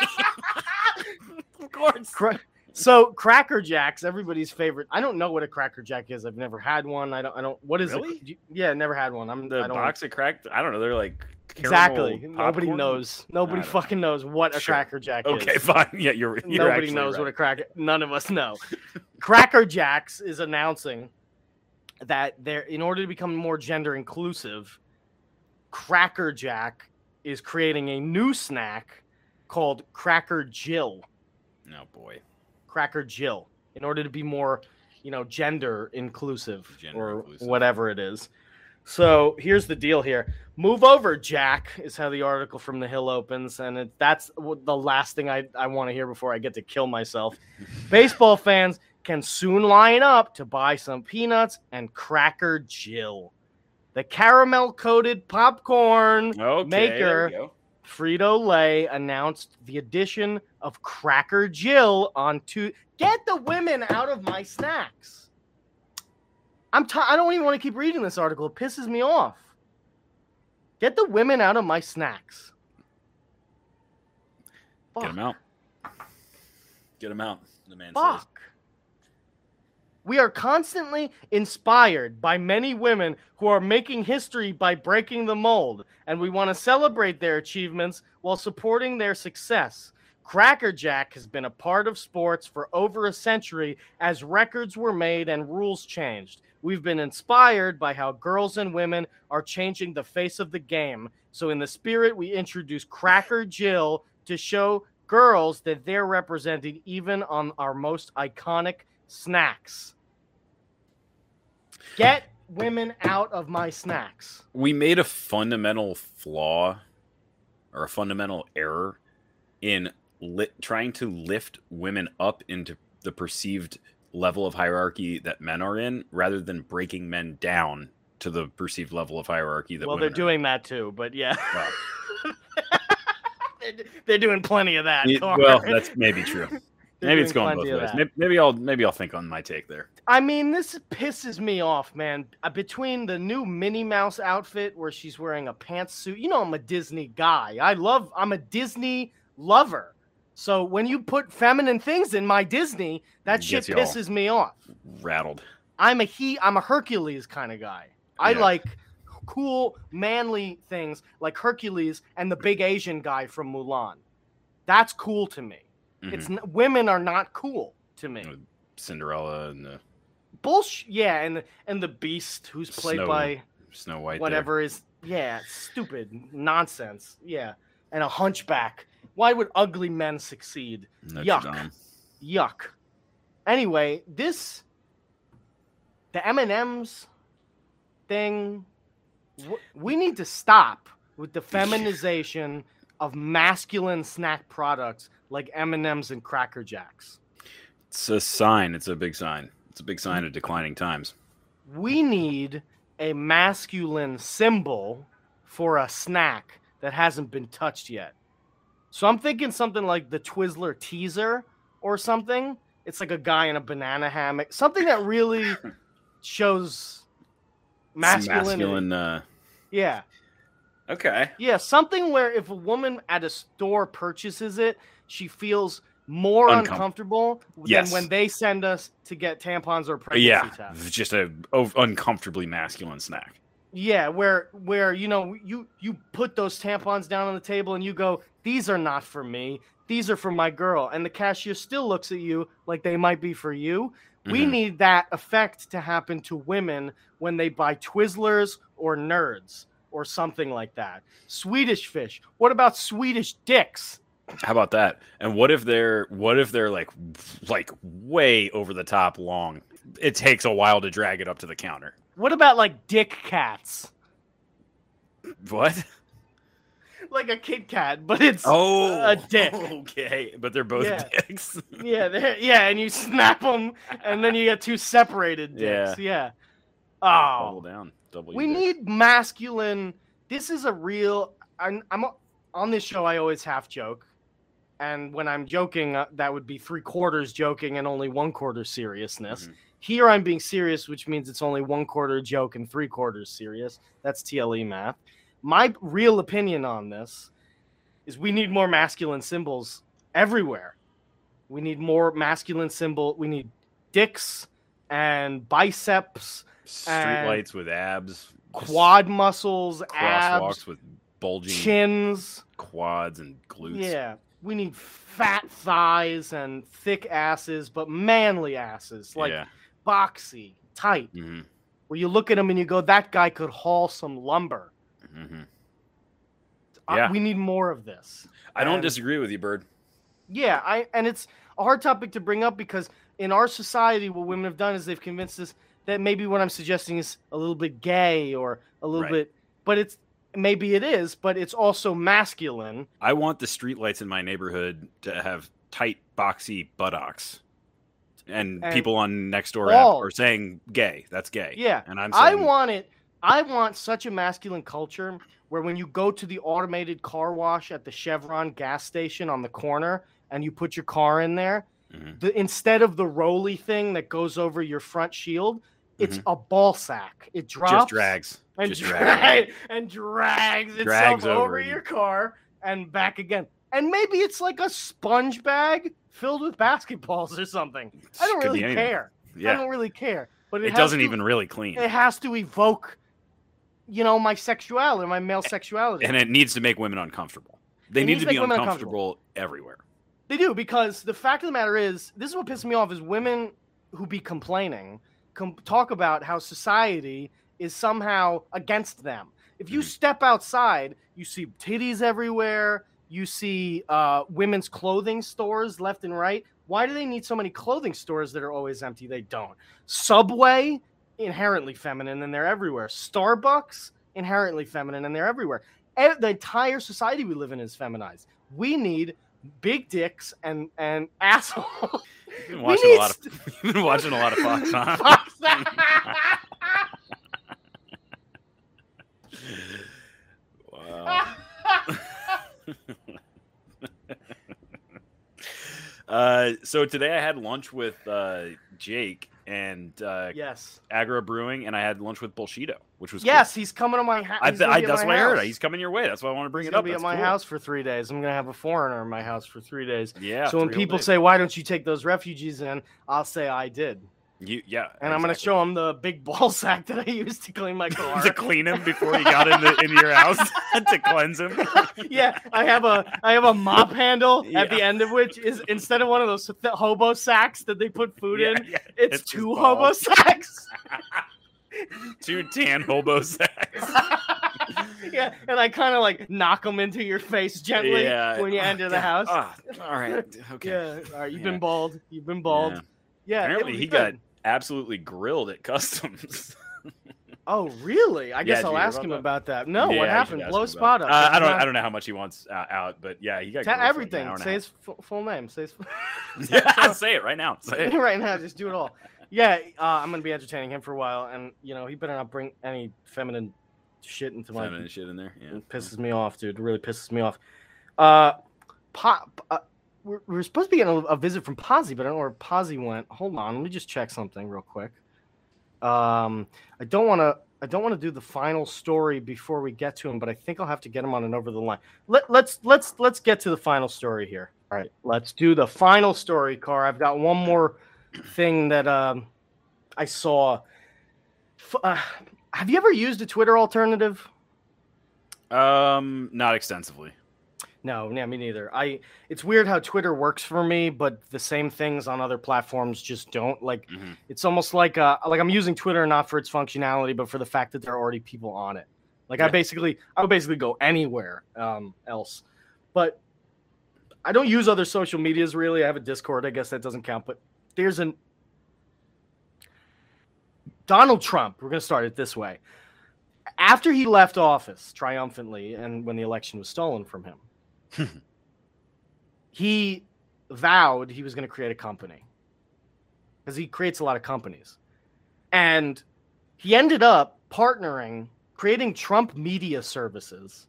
of course. Cra- so Cracker Jacks, everybody's favorite. I don't know what a Cracker Jack is. I've never had one. I don't. I don't. What is Really? it? You- Yeah, never had one. I'm. The I don't box of cracked. I don't know. They're like exactly. caramel Nobody popcorn? knows. Nobody fucking knows what a Sure. Cracker Jack is. Okay, fine. Yeah, you're. you're Nobody knows what a cracker. None of us know. Cracker Jacks is announcing that they're in order to become more gender inclusive. Cracker Jack is creating a new snack called Cracker Jill. Oh boy. Cracker Jill in order to be more, you know, gender inclusive Gender or inclusive. whatever it is. So here's the deal here. Move over, Jack, is how the article from the Hill opens. And it, that's the last thing I, I want to hear before I get to kill myself. Baseball fans can soon line up to buy some peanuts and Cracker Jill. The caramel coated popcorn Okay. Maker. Frito Lay announced the addition of Cracker Jill on to get the women out of my snacks. I'm t- I don't even want to keep reading this article. It pisses me off. Get the women out of my snacks. Get them out. Get them out. The man says. Fuck. We are constantly inspired by many women who are making history by breaking the mold, and we want to celebrate their achievements while supporting their success. Cracker Jack has been a part of sports for over a century as records were made and rules changed. We've been inspired by how girls and women are changing the face of the game. So, in the spirit, we introduce Cracker Jill to show girls that they're represented even on our most iconic snacks. Get women out of my snacks. we made a fundamental flaw or a fundamental error in li- trying to lift women up into the perceived level of hierarchy that men are in rather than breaking men down to the perceived level of hierarchy that well, they're doing that too, but yeah. They're, they're doing plenty of that. Well that's maybe true maybe it's going both ways maybe, maybe i'll maybe i'll think on my take there I mean, this pisses me off, man. Uh, between the new Minnie Mouse outfit where she's wearing a pantsuit, you know, I'm a Disney guy. I love, I'm a Disney lover. So when you put feminine things in my Disney, that shit Gets you all- pisses me off. rattled I'm a he, I'm a Hercules kind of guy. I like cool, manly things like Hercules and the big Asian guy from Mulan. That's cool to me. It's Mhm. n- women are not cool to me. Uh, cinderella and the Bullshit. Yeah, and and the Beast, who's played Snow by snow white whatever is yeah, stupid nonsense. Yeah, and a hunchback. Why would ugly men succeed? Notre Yuck. Dame. Yuck. Anyway, this the M and M's thing. We need to stop with the feminization of masculine snack products like M and M's and Cracker Jacks. it's a sign it's a big sign it's a big sign of declining times we need a masculine symbol for a snack that hasn't been touched yet. So I'm thinking something like the Twizzler teaser or something. It's like a guy in a banana hammock, something that really shows Some masculine. uh Yeah, okay yeah, something where if a woman at a store purchases it, she feels more Uncom- uncomfortable Yes. than when they send us to get tampons or pregnancy yeah tests. just a oh, uncomfortably masculine snack Yeah, where where you know you you put those tampons down on the table and you go, these are not for me. These are for my girl. And the cashier still looks at you like they might be for you. We Mhm. need that effect to happen to women when they buy Twizzlers or Nerds or something like that. Swedish fish. What about Swedish dicks? How about that? And what if they're what if they're like like way over the top long? It takes a while to drag it up to the counter. What about like dick cats? What? Like a Kit Kat, but it's Oh, a dick. Okay, but they're both Yeah. dicks. Yeah, they're- yeah, and you snap them, and then you get two separated dicks. Yeah. Double Oh, down. Double. we dick. need masculine. This is a real. I'm, I'm on this show. I always half joke, and when I'm joking, uh, that would be three quarters joking and only one quarter seriousness. Mhm. Here, I'm being serious, which means it's only one quarter joke and three quarters serious. That's TLE math. My real opinion on this is we need more masculine symbols everywhere. We need more masculine symbol. We need dicks and biceps, Street and lights with abs, quad muscles, crosswalks abs, with bulging chins. quads and glutes. Yeah, we need fat thighs and thick asses, but manly asses, like yeah. boxy, tight, hmm where you look at him and you go, "That guy could haul some lumber." Hmm Uh, Yeah. we need more of this. I don't And- disagree with you, Bird. Yeah, I and it's a hard topic to bring up because in our society, what women have done is they've convinced us that maybe what I'm suggesting is a little bit gay or a little Right. bit, but it's maybe it is, but it's also masculine. I want the streetlights in my neighborhood to have tight, boxy buttocks. And, And people on next door app are saying gay. That's gay. Yeah, And I'm I want it. I want such a masculine culture where when you go to the automated car wash at the Chevron gas station on the corner and you put your car in there, Mhm. the instead of the roly thing that goes over your front shield, it's a ball sack. It drops Mm-hmm. just drags. and just drag, drags. and drags itself Drags over, over you. your car and back again. And maybe it's like a sponge bag filled with basketballs or something. I don't Could really care. I don't really care. But it, It doesn't to- even really clean. It has to evoke, you know, my sexuality, my male sexuality. and it needs to make women uncomfortable. They It need to be women uncomfortable everywhere. They do because the fact of the matter is, this is what pisses me off: is women who be complaining com- talk about how society is somehow against them. If you Mhm. step outside, you see titties everywhere. You see uh, women's clothing stores left and right. Why do they need so many clothing stores that are always empty? They don't. Subway, inherently feminine, and they're everywhere. Starbucks, inherently feminine, and they're everywhere. The entire society we live in is feminized. We need big dicks and and assholes. You've been We watching a lot of you've been watching a lot of Fox, huh? wow. uh, so today I had lunch with uh, Jake and uh, yes. Agra Brewing, and I had lunch with Bullshido, which was cool. Yes, he's coming to my house. I, th- I that's what I heard. He's coming your way. That's why I want to bring He's it up. be at my cool. house for three days. I'm gonna have a foreigner in my house for three days. Yeah. so when people say, "Why don't you take those refugees in?" I'll say I did, you, yeah, and I'm gonna show him the big ball sack that I used to clean my car. to clean him before he got into into your house to cleanse him. yeah, I have a I have a mop handle Yeah. at the end of which is instead of one of those th- hobo sacks that they put food Yeah, in, yeah. it's, It's two hobo sacks. Two tan hobo sacks. yeah, and I kind of like knock them into your face gently when you Oh, enter the house. Ah, all right. Okay. Yeah, all right, you've been bald. You've been bald. Yeah. Apparently he be got good. Absolutely grilled at customs. Oh, really? I Yeah, guess I'll ask him that? about that. No, Yeah, what happened? Blow spot up. Uh, I don't. not- I don't know how much he wants uh, out, but yeah, he got Tell grilled for like everything. a Say his f- full name. Say his. yeah, say it right now. Say it. right now, just do it all. Yeah, uh, I'm gonna be entertaining him for a while, and you know he better not bring any feminine shit into my. Feminine shit in there. Yeah. It pisses me off, dude. It really pisses me off. Uh, pop. We're, we're supposed to be getting a, a visit from Posy, but I don't know where Posy went. Hold on, let me just check something real quick. Um, I don't want to. I don't want to do the final story before we get to him, but I think I'll have to get him on and over the line. Let, let's let's let's get to the final story here. All right, let's do the final story, Car. I've got one more thing that um, I saw. Uh, have you ever used a Twitter alternative? Um, not extensively. No, yeah, me neither. I it's weird how Twitter works for me, but the same things on other platforms just don't. Like Mhm. it's almost like uh like I'm using Twitter not for its functionality, but for the fact that there are already people on it. Like I basically I would basically go anywhere um else. But I don't use other social medias really. I have a Discord, I guess that doesn't count, but there's an Donald Trump, we're going to start it this way. After he left office triumphantly and when the election was stolen from him, he vowed he was going to create a company because he creates a lot of companies. And he ended up partnering, creating Trump Media Services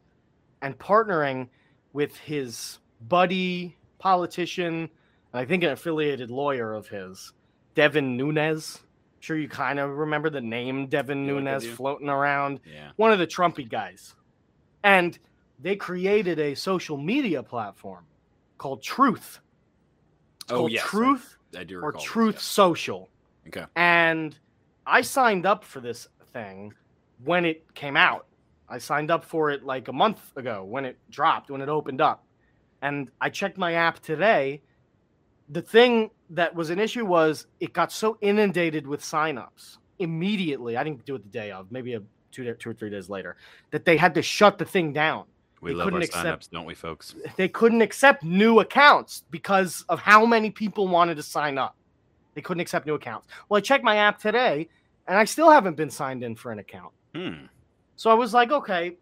and partnering with his buddy, politician, and I think an affiliated lawyer of his, Devin Nunes. Sure, you kind of remember the name Devin Nunes floating around Yeah. one of the Trumpy guys. And they created a social media platform called Truth. It's Oh, called yes, Truth I do or recall. this, Truth. Social. Okay. And I signed up for this thing when it came out. I signed up for it like a month ago when it dropped, when it opened up. And I checked my app today. The thing that was an issue was it got so inundated with signups immediately. I didn't do it the day of, maybe a two, two or three days later, that they had to shut the thing down. We love our couldn't accept- signups, don't we, folks? They couldn't accept new accounts because of how many people wanted to sign up. They couldn't accept new accounts. Well, I checked my app today and I still haven't been signed in for an account. Hmm. So I was like, okay.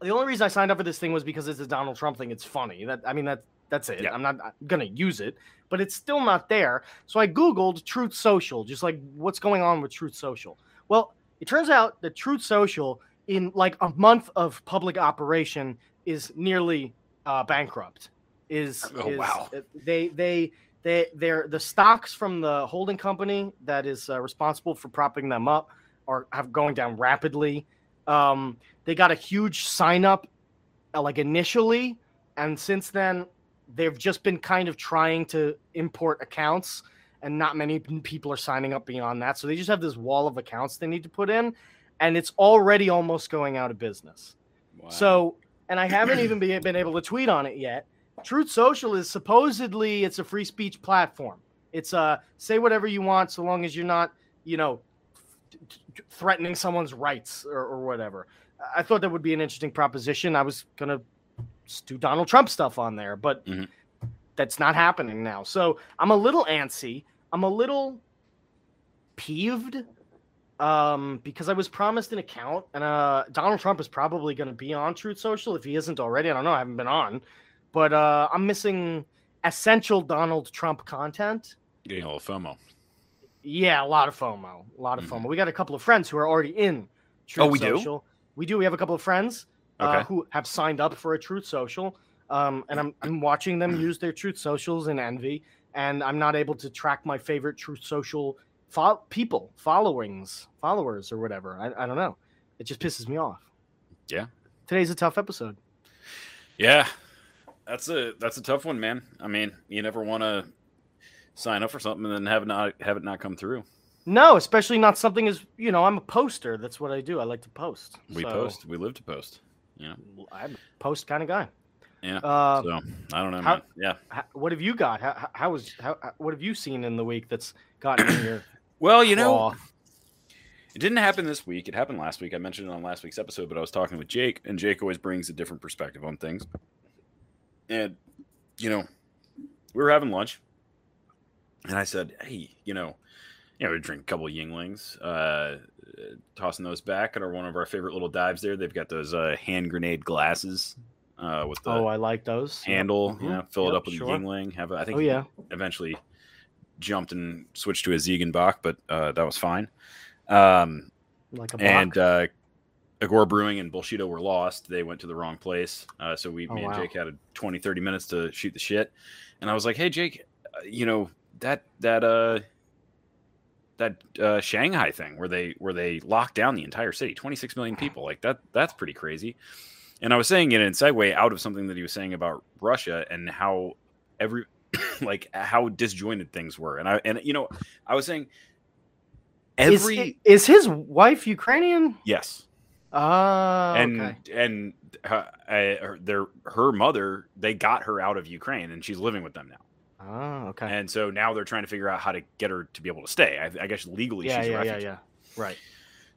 The only reason I signed up for this thing was because it's a Donald Trump thing. It's funny. That I mean that that's it. Yeah. I'm not gonna use it, but it's still not there. So I googled Truth Social, just like what's going on with Truth Social. Well, it turns out that Truth Social, in like a month of public operation, is nearly uh, bankrupt. Is, Oh, is wow. they they they they're the stocks from the holding company that is uh, responsible for propping them up are have going down rapidly. Um, they got a huge sign up uh, like initially, and since then they've just been kind of trying to import accounts, and not many people are signing up beyond that. So they just have this wall of accounts they need to put in, and it's already almost going out of business. Wow. So, and I haven't even be, been able to tweet on it yet. Truth Social is supposedly it's a free speech platform. It's uh say whatever you want so long as you're not, you know, threatening someone's rights or, or whatever. I thought that would be an interesting proposition. I was gonna do Donald Trump stuff on there, but Mhm. that's not happening now. So I'm a little antsy. I'm a little peeved um, because I was promised an account, and uh, Donald Trump is probably going to be on Truth Social if he isn't already. I don't know. I haven't been on, but uh, I'm missing essential Donald Trump content. Getting a little FOMO. Yeah, a lot of FOMO. A lot of Mhm. FOMO. We got a couple of friends who are already in Truth Oh, we do? Social. We do. We have a couple of friends uh, Okay. who have signed up for a Truth Social. Um, and I'm, I'm watching them use their Truth Socials in Envy, and I'm not able to track my favorite Truth Social fo- people, followings, followers, or whatever. I, I don't know. It just pisses me off. Yeah. Today's a tough episode. Yeah, that's a that's a tough one, man. I mean, you never want to sign up for something and then have it not have it not come through. No, especially not something as you know. I'm a poster. That's what I do. I like to post. We So, post, we live to post. Yeah, I'm a post kind of guy. yeah. Uh, so I don't know, how-. Yeah. H- what have you got? How, how- how was how, how- what have you seen in the week that's gotten in your Well, you know? It didn't happen this week. It happened last week. I mentioned it on last week's episode, but I was talking with Jake, and Jake always brings a different perspective on things. And, you know, we were having lunch, and I said, hey, you know, you know, we drink a couple of Yuenglings, uh, tossing those back at our one of our favorite little dives there. They've got those uh, hand grenade glasses uh, with the oh, I like those. Yep. handle. Mhm. You know, fill it up with sure. a Yuengling. Have a, I think Oh yeah. eventually jumped and switched to a Ziegenbock, but uh, that was fine. Um, Like a and and uh, Agora Brewing and Bullshido were lost. They went to the wrong place. Uh, so we, Oh, me and. Jake had a 20, 30 minutes to shoot the shit. And I was like, hey, Jake, uh, you know, that, that, uh, that uh, Shanghai thing where they where they locked down the entire city, 26 million people, like that that's pretty crazy. And I was saying it in segue out of something that he was saying about Russia and how every like how disjointed things were. And I and you know I was saying every is, is his wife Ukrainian? yes Ah, and okay. and uh, uh, their her mother they got her out of Ukraine and she's living with them now. Ah, okay. And so now they're trying to figure out how to get her to be able to stay. I, I guess legally yeah, she's yeah, yeah, refugee. yeah. Right.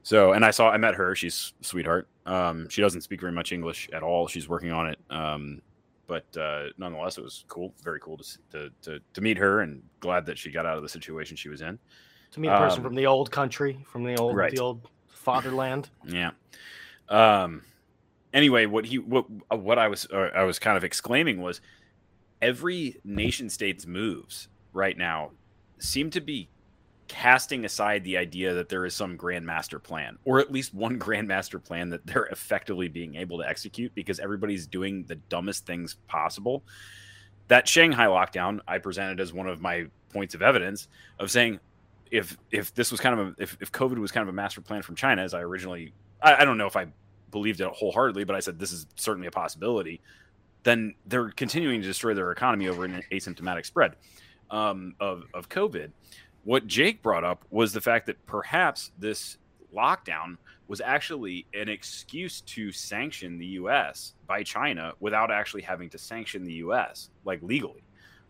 So, and I saw, I met her. She's sweetheart. Um, she doesn't speak very much English at all. She's working on it. Um, but uh, nonetheless, it was cool, very cool to, to to to meet her, and glad that she got out of the situation she was in. To meet a person Um, from the old country, from the old right. the old fatherland. Yeah. Um. Anyway, what he what uh, what I was uh, I was kind of exclaiming was every nation state's moves right now seem to be casting aside the idea that there is some grand master plan or at least one grand master plan that they're effectively being able to execute because everybody's doing the dumbest things possible that shanghai lockdown i presented as one of my points of evidence of saying if if this was kind of a if, if covid was kind of a master plan from china as i originally I, I don't know if i believed it wholeheartedly but i said this is certainly a possibility then they're continuing to destroy their economy over an asymptomatic spread um, of, of COVID. What Jake brought up was the fact that perhaps this lockdown was actually an excuse to sanction the U.S. by China without actually having to sanction the U.S. like legally,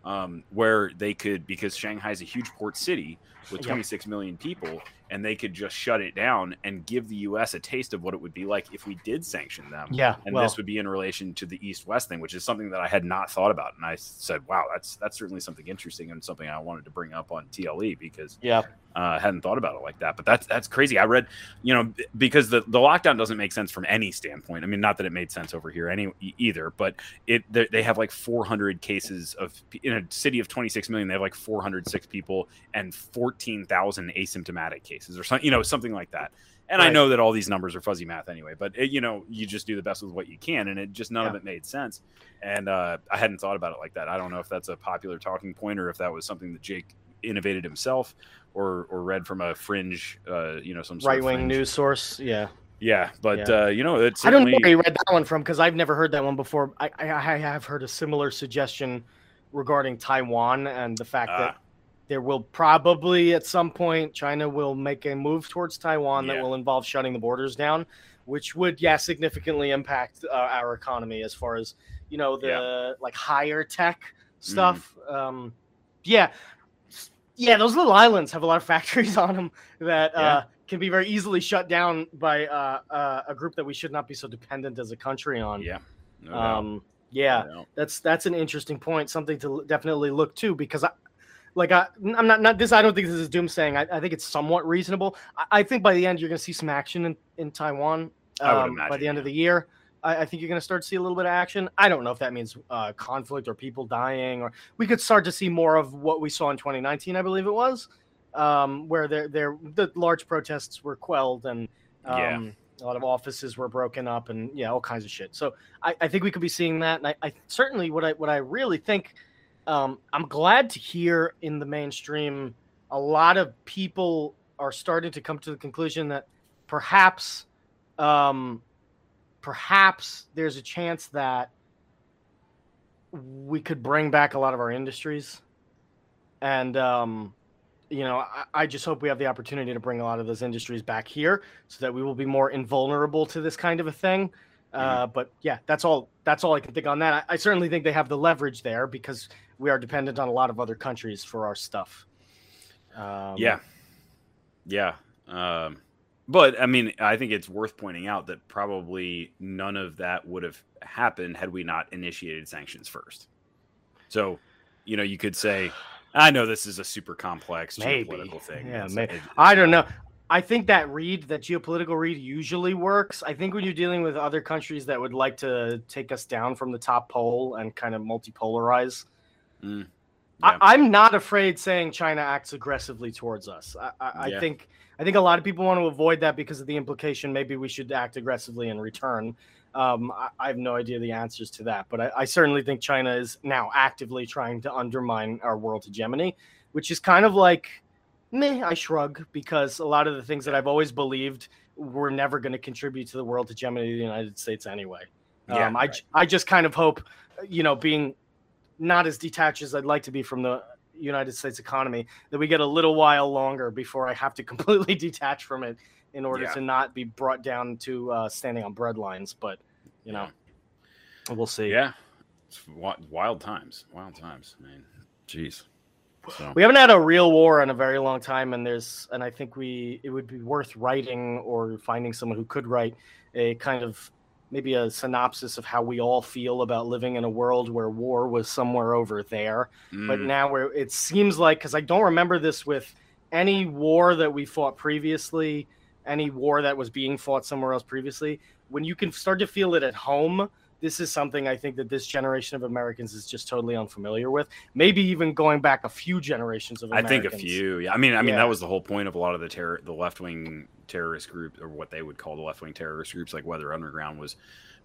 um, where they could because Shanghai is a huge port city with 26 million people, and they could just shut it down and give the U.S. a taste of what it would be like if we did sanction them Yeah. and well, this would be in relation to the east west thing which is something that i had not thought about and i said wow that's that's certainly something interesting and something i wanted to bring up on tle because yeah. uh, I hadn't thought about it like that but that's that's crazy i read you know because the, the lockdown doesn't make sense from any standpoint i mean not that it made sense over here any either but it they, they have like 400 cases of in a city of 26 million they have like 406 people and 14000 asymptomatic cases or something you know something like that and I know that all these numbers are fuzzy math anyway, but it, you know, you just do the best with what you can, and it just none of it made sense. And uh, I hadn't thought about it like that. I don't know if that's a popular talking point or if that was something that Jake innovated himself or or read from a fringe, uh, you know, some right wing news source. Yeah. Yeah, but Yeah. Uh, you know, it's I don't know certainly where you read that one from because I've never heard that one before. I, I, I have heard a similar suggestion regarding Taiwan and the fact that Ah. There will probably at some point China will make a move towards Taiwan that will involve shutting the borders down, which would yeah significantly impact uh, our economy as far as you know the Yeah. Mm-hmm. like higher tech stuff. Um, yeah, yeah, those little islands have a lot of factories on them that Yeah. uh, can be very easily shut down by uh, uh, a group that we should not be so dependent as a country on. yeah, no. Um, Yeah, know? that's that's an interesting point. Something to definitely look to because I, like I, I'm not not this. I don't think this is doomsaying. I, I think it's somewhat reasonable. I, I think by the end you're going to see some action in in Taiwan. I would um, by the end of the year. I, I think you're going to start to see a little bit of action. I don't know if that means uh, conflict or people dying, or we could start to see more of what we saw in 2019. I believe it was, um, where there there the large protests were quelled and um, Yeah. a lot of offices were broken up and yeah, all kinds of shit. So I, I think we could be seeing that, and I, I certainly what I what I really think. Um, I'm glad to hear in the mainstream a lot of people are starting to come to the conclusion that perhaps, um, perhaps there's a chance that we could bring back a lot of our industries, and um, you know, I, I just hope we have the opportunity to bring a lot of those industries back here, so that we will be more invulnerable to this kind of a thing. Uh, but yeah, that's all. That's all I can think on that. I, I certainly think they have the leverage there because we are dependent on a lot of other countries for our stuff. Um, yeah, yeah. Um, but I mean, I think it's worth pointing out that probably none of that would have happened had we not initiated sanctions first. So, you know, you could say, I know this is a super complex Maybe. geopolitical thing. Yeah, It's- may- it- I don't know. I think that read, that geopolitical read, usually works. I think when you're dealing with other countries that would like to take us down from the top pole and kind of multipolarize, Mm, yeah. I, I'm not afraid saying China acts aggressively towards us. I, I, I think I think a lot of people want to avoid that because of the implication. Maybe we should act aggressively in return. Um, I, I have no idea the answers to that, but I, I certainly think China is now actively trying to undermine our world hegemony, which is kind of like meh. I shrug because a lot of the things that I've always believed were never going to contribute to the world hegemony of the United States anyway. Yeah, um, I, right. j- I just kind of hope, you know, being not as detached as I'd like to be from the United States economy, that we get a little while longer before I have to completely detach from it in order Yeah. to not be brought down to uh, standing on bread lines. But you know, we'll see. yeah, it's wild times, wild times. I mean, jeez. So, We haven't had a real war in a very long time, and there's, and I think we, it would be worth writing or finding someone who could write a kind of maybe a synopsis of how we all feel about living in a world where war was somewhere over there. but mm, now where it seems like because I don't remember this with any war that we fought previously, any war that was being fought somewhere else previously. When you can start to feel it at home, this is something I think that this generation of Americans is just totally unfamiliar with. Maybe even going back a few generations of Americans. I think a few. Yeah, I mean, I mean Yeah. that was the whole point of a lot of the terror, the left wing terrorist group, or what they would call the left wing terrorist groups, like Weather Underground, was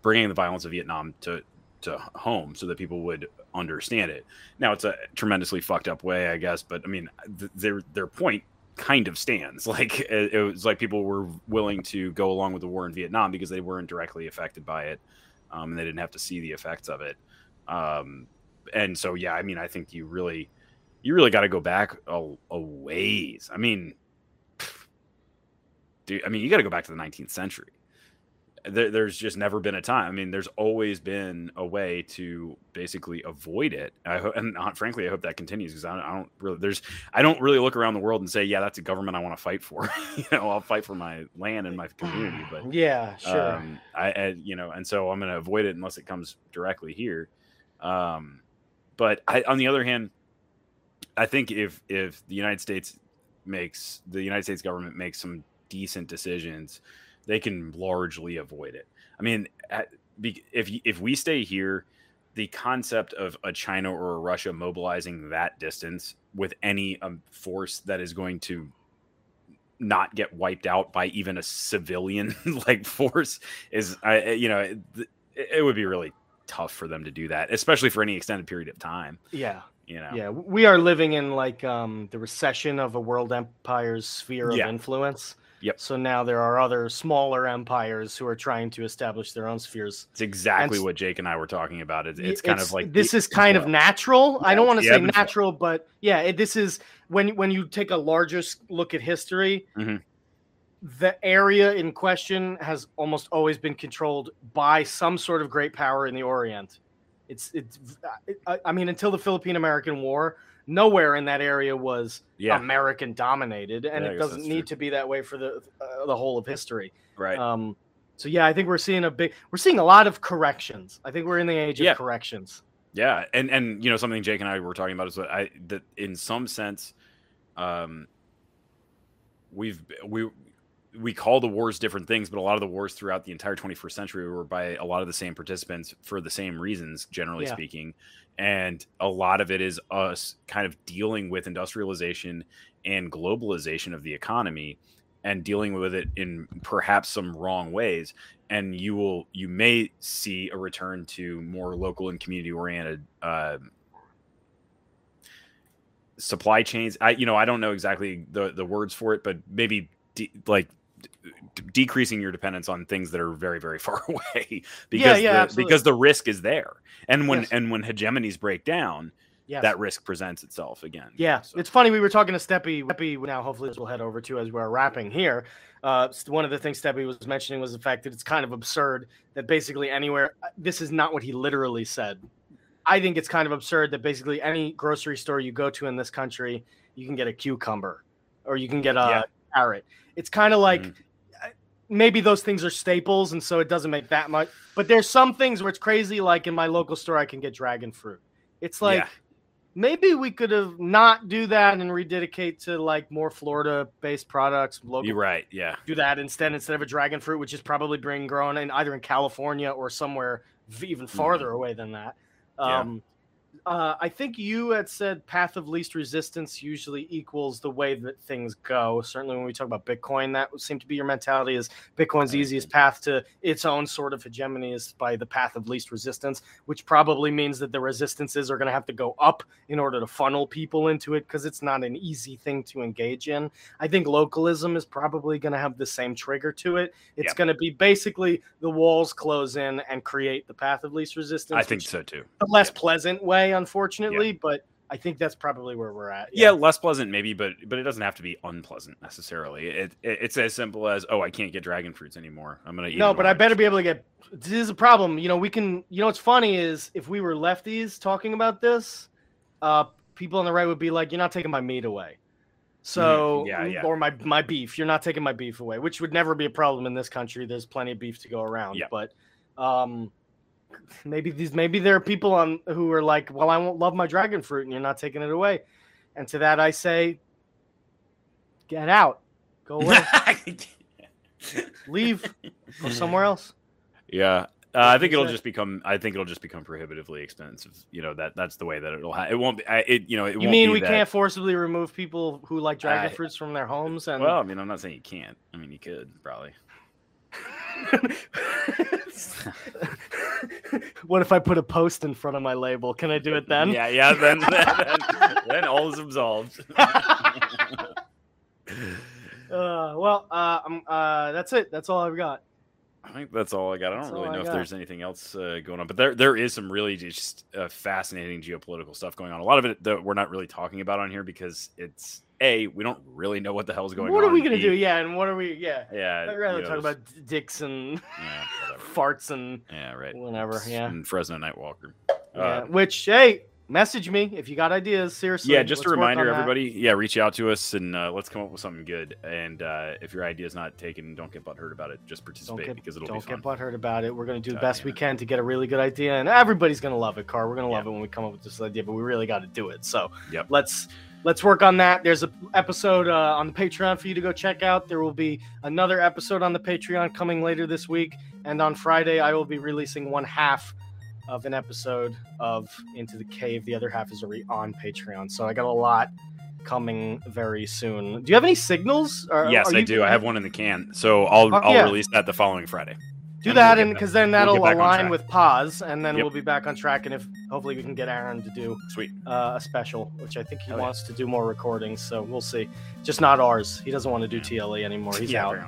bringing the violence of Vietnam to to home so that people would understand it. Now it's a tremendously fucked up way, I guess, but I mean, th- their their point kind of stands. Like it, it was like people were willing to go along with the war in Vietnam because they weren't directly affected by it, um, and they didn't have to see the effects of it. Um, and so, yeah, I mean, I think you really you really got to go back a, a ways. I mean, dude, I mean, you got to go back to the 19th century. There, there's just never been a time. I mean, there's always been a way to basically avoid it. I hope, and frankly, I hope that continues because I, don't- I don't really, there's, I don't really look around the world and say, yeah, that's a government I want to fight for. you know, I'll fight for my land and my community, but Yeah, sure. um, I, I you know, and so I'm going to avoid it unless it comes directly here. Um, but I, on the other hand, I think if if the United States makes the United States government makes some decent decisions, they can largely avoid it. I mean, if if we stay here, the concept of a China or a Russia mobilizing that distance with any um, force that is going to not get wiped out by even a civilian like force is I you know it, it would be really tough for them to do that especially for any extended period of time yeah, you know yeah. We are living in like um, the recession of a world empire's sphere of Yeah. influence. Yep. So now there are other smaller empires who are trying to establish their own spheres. it's exactly and- what Jake and I were talking about it's, Y- it's kind of like this the- is kind of natural. I don't want to say natural, but yeah, it, this is when when you take a larger look at history. Mhm. The area in question has almost always been controlled by some sort of great power in the Orient. It's it's. I, I mean, until the Philippine American War, nowhere in that area was yeah American dominated, and Yeah, it doesn't need true. to be that way for the uh, the whole of history. right Um, So yeah, I think we're seeing a big we're seeing a lot of corrections. I think we're in the age of corrections. Yeah, and and you know something Jake and I were talking about is that I that in some sense, um, we've we we call the wars different things, but a lot of the wars throughout the entire 21st century were by a lot of the same participants for the same reasons, generally Yeah. speaking, and a lot of it is us kind of dealing with industrialization and globalization of the economy and dealing with it in perhaps some wrong ways. And you will you may see a return to more local and community oriented uh, supply chains. I you know i don't know exactly the the words for it but maybe de- like decreasing your dependence on things that are very very far away because yeah, the, because the risk is there and when Yes. and when hegemonies break down Yes. that risk presents itself again Yeah, So- it's funny. We were talking to Steppy. Steppy now, hopefully, this will head over to as we're wrapping here. Uh, one of the things Steppy was mentioning was the fact that it's kind of absurd that basically anywhere. uh, This is not what he literally said. I think it's kind of absurd that basically any grocery store you go to in this country, you can get a cucumber or you can get a Yeah. carrot. It's kind of like Mhm. Maybe those things are staples, and so it doesn't make that much. But there's some things where it's crazy. Like in my local store, I can get dragon fruit. It's like Yeah. maybe we could have not do that and rededicate to like more Florida based products. Local, you're right yeah do that instead instead of a dragon fruit, which is probably being grown in either in California or somewhere even farther away than that. Mm-hmm. Yeah. Um, uh, I think you had said path of least resistance usually equals the way that things go. Certainly, when we talk about Bitcoin, that would seem to be your mentality: is Bitcoin's easiest path to its own sort of hegemony is by the path of least resistance, which probably means that the resistances are going to have to go up in order to funnel people into it because it's not an easy thing to engage in. I think localism is probably going to have the same trigger to it. It's Yeah. going to be basically the walls close in and create the path of least resistance. i think so too a less pleasant way, unfortunately, but I think that's probably where we're at. yeah. less pleasant maybe but but it doesn't have to be unpleasant necessarily it, it it's as simple as oh i can't get dragon fruits anymore i'm gonna eat No, but I better be able to get. This is a problem. You know, we can. You know, what's funny is if we were lefties talking about this, uh, people on the right would be like, "You're not taking my meat away." So, Mm-hmm. yeah, yeah. or my my beef. You're not taking my beef away, which would never be a problem in this country. There's plenty of beef to go around. Yeah. But, um, maybe these maybe there are people on who are like, "Well, I won't love my dragon fruit, and you're not taking it away." And to that, I say, "Get out, go away, leave, go somewhere else." yeah uh, i think it'll just become i think it'll just become prohibitively expensive you know that that's the way that it'll ha- it won't be I, it you know it You won't mean be we that- can't forcibly remove people who like dragon I- fruits from their homes? And well i mean i'm not saying you can't i mean you could probably what if I put a post in front of my label? Can I do it then? yeah yeah then then, then all is absolved Uh, well, uh, uh, that's it. That's all I've got. I think that's all I got. I don't really all I know if got. there's anything else uh, going on, but there there is some really just uh, fascinating geopolitical stuff going on. A lot of it that we're not really talking about on here because it's a we don't really know what the hell's going what on. What are we gonna do? Yeah, and what are we? Yeah, Yeah, I'd rather you know, talk about dicks and yeah, farts and yeah, right. whatever. Yeah. and Fresno Nightwalker. yeah. Uh, Which hey, message me if you got ideas. Seriously. yeah, just a reminder, on that. everybody. Yeah, reach out to us and uh, let's come up with something good. And uh, if your idea is not taken, don't get butthurt about it. Just participate get, because it'll don't be fun. get butthurt about it. We're going to do the best damn we can to get a really good idea, and everybody's going to love it. Car, we're going to love Yeah. it when we come up with this idea, but we really got to do it. So Yep. let's let's work on that. There's a episode uh, on the Patreon for you to go check out. There will be another episode on the Patreon coming later this week, and on Friday I will be releasing one half of an episode of Into the Cave. The other half is already on Patreon. So I got a lot coming very soon. Do you have any signals? Or, yes, are I you- do. I have one in the can, so I'll Oh, I'll yeah. release that the following Friday. Do that, we'll and because then we'll that'll on align with pause, and then Yep. we'll be back on track. And if hopefully we can get Aaron to do Sweet. uh, a special, which I think he Hell yeah. wants to do more recordings. So we'll see. Just not ours. He doesn't want to do Yeah. TLE anymore. He's yeah, out.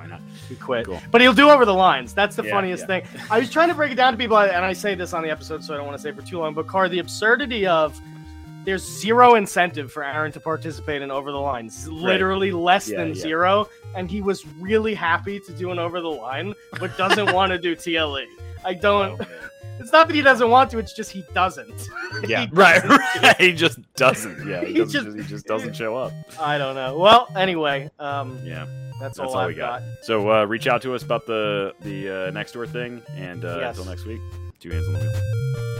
He quit. Cool. But he'll do over the lines. That's the funniest thing. I was trying to break it down to people, and I say this on the episode, so I don't want to say for too long. But Car, the absurdity of there's zero incentive for Aaron to participate in over the lines. Literally less Yeah, than yeah. zero. And he was really happy to do an over the line, but doesn't want to do TLE. I don't. Oh. It's not that he doesn't want to; it's just he doesn't. Yeah, He right. doesn't. right. he just doesn't. Yeah, he, He doesn't just- he just doesn't show up. I don't know. Well, anyway, um, Yeah, that's, that's all, all, I've we got. So uh, reach out to us about the the uh, next door thing, and uh, Yes. until next week, two hands on the wheel.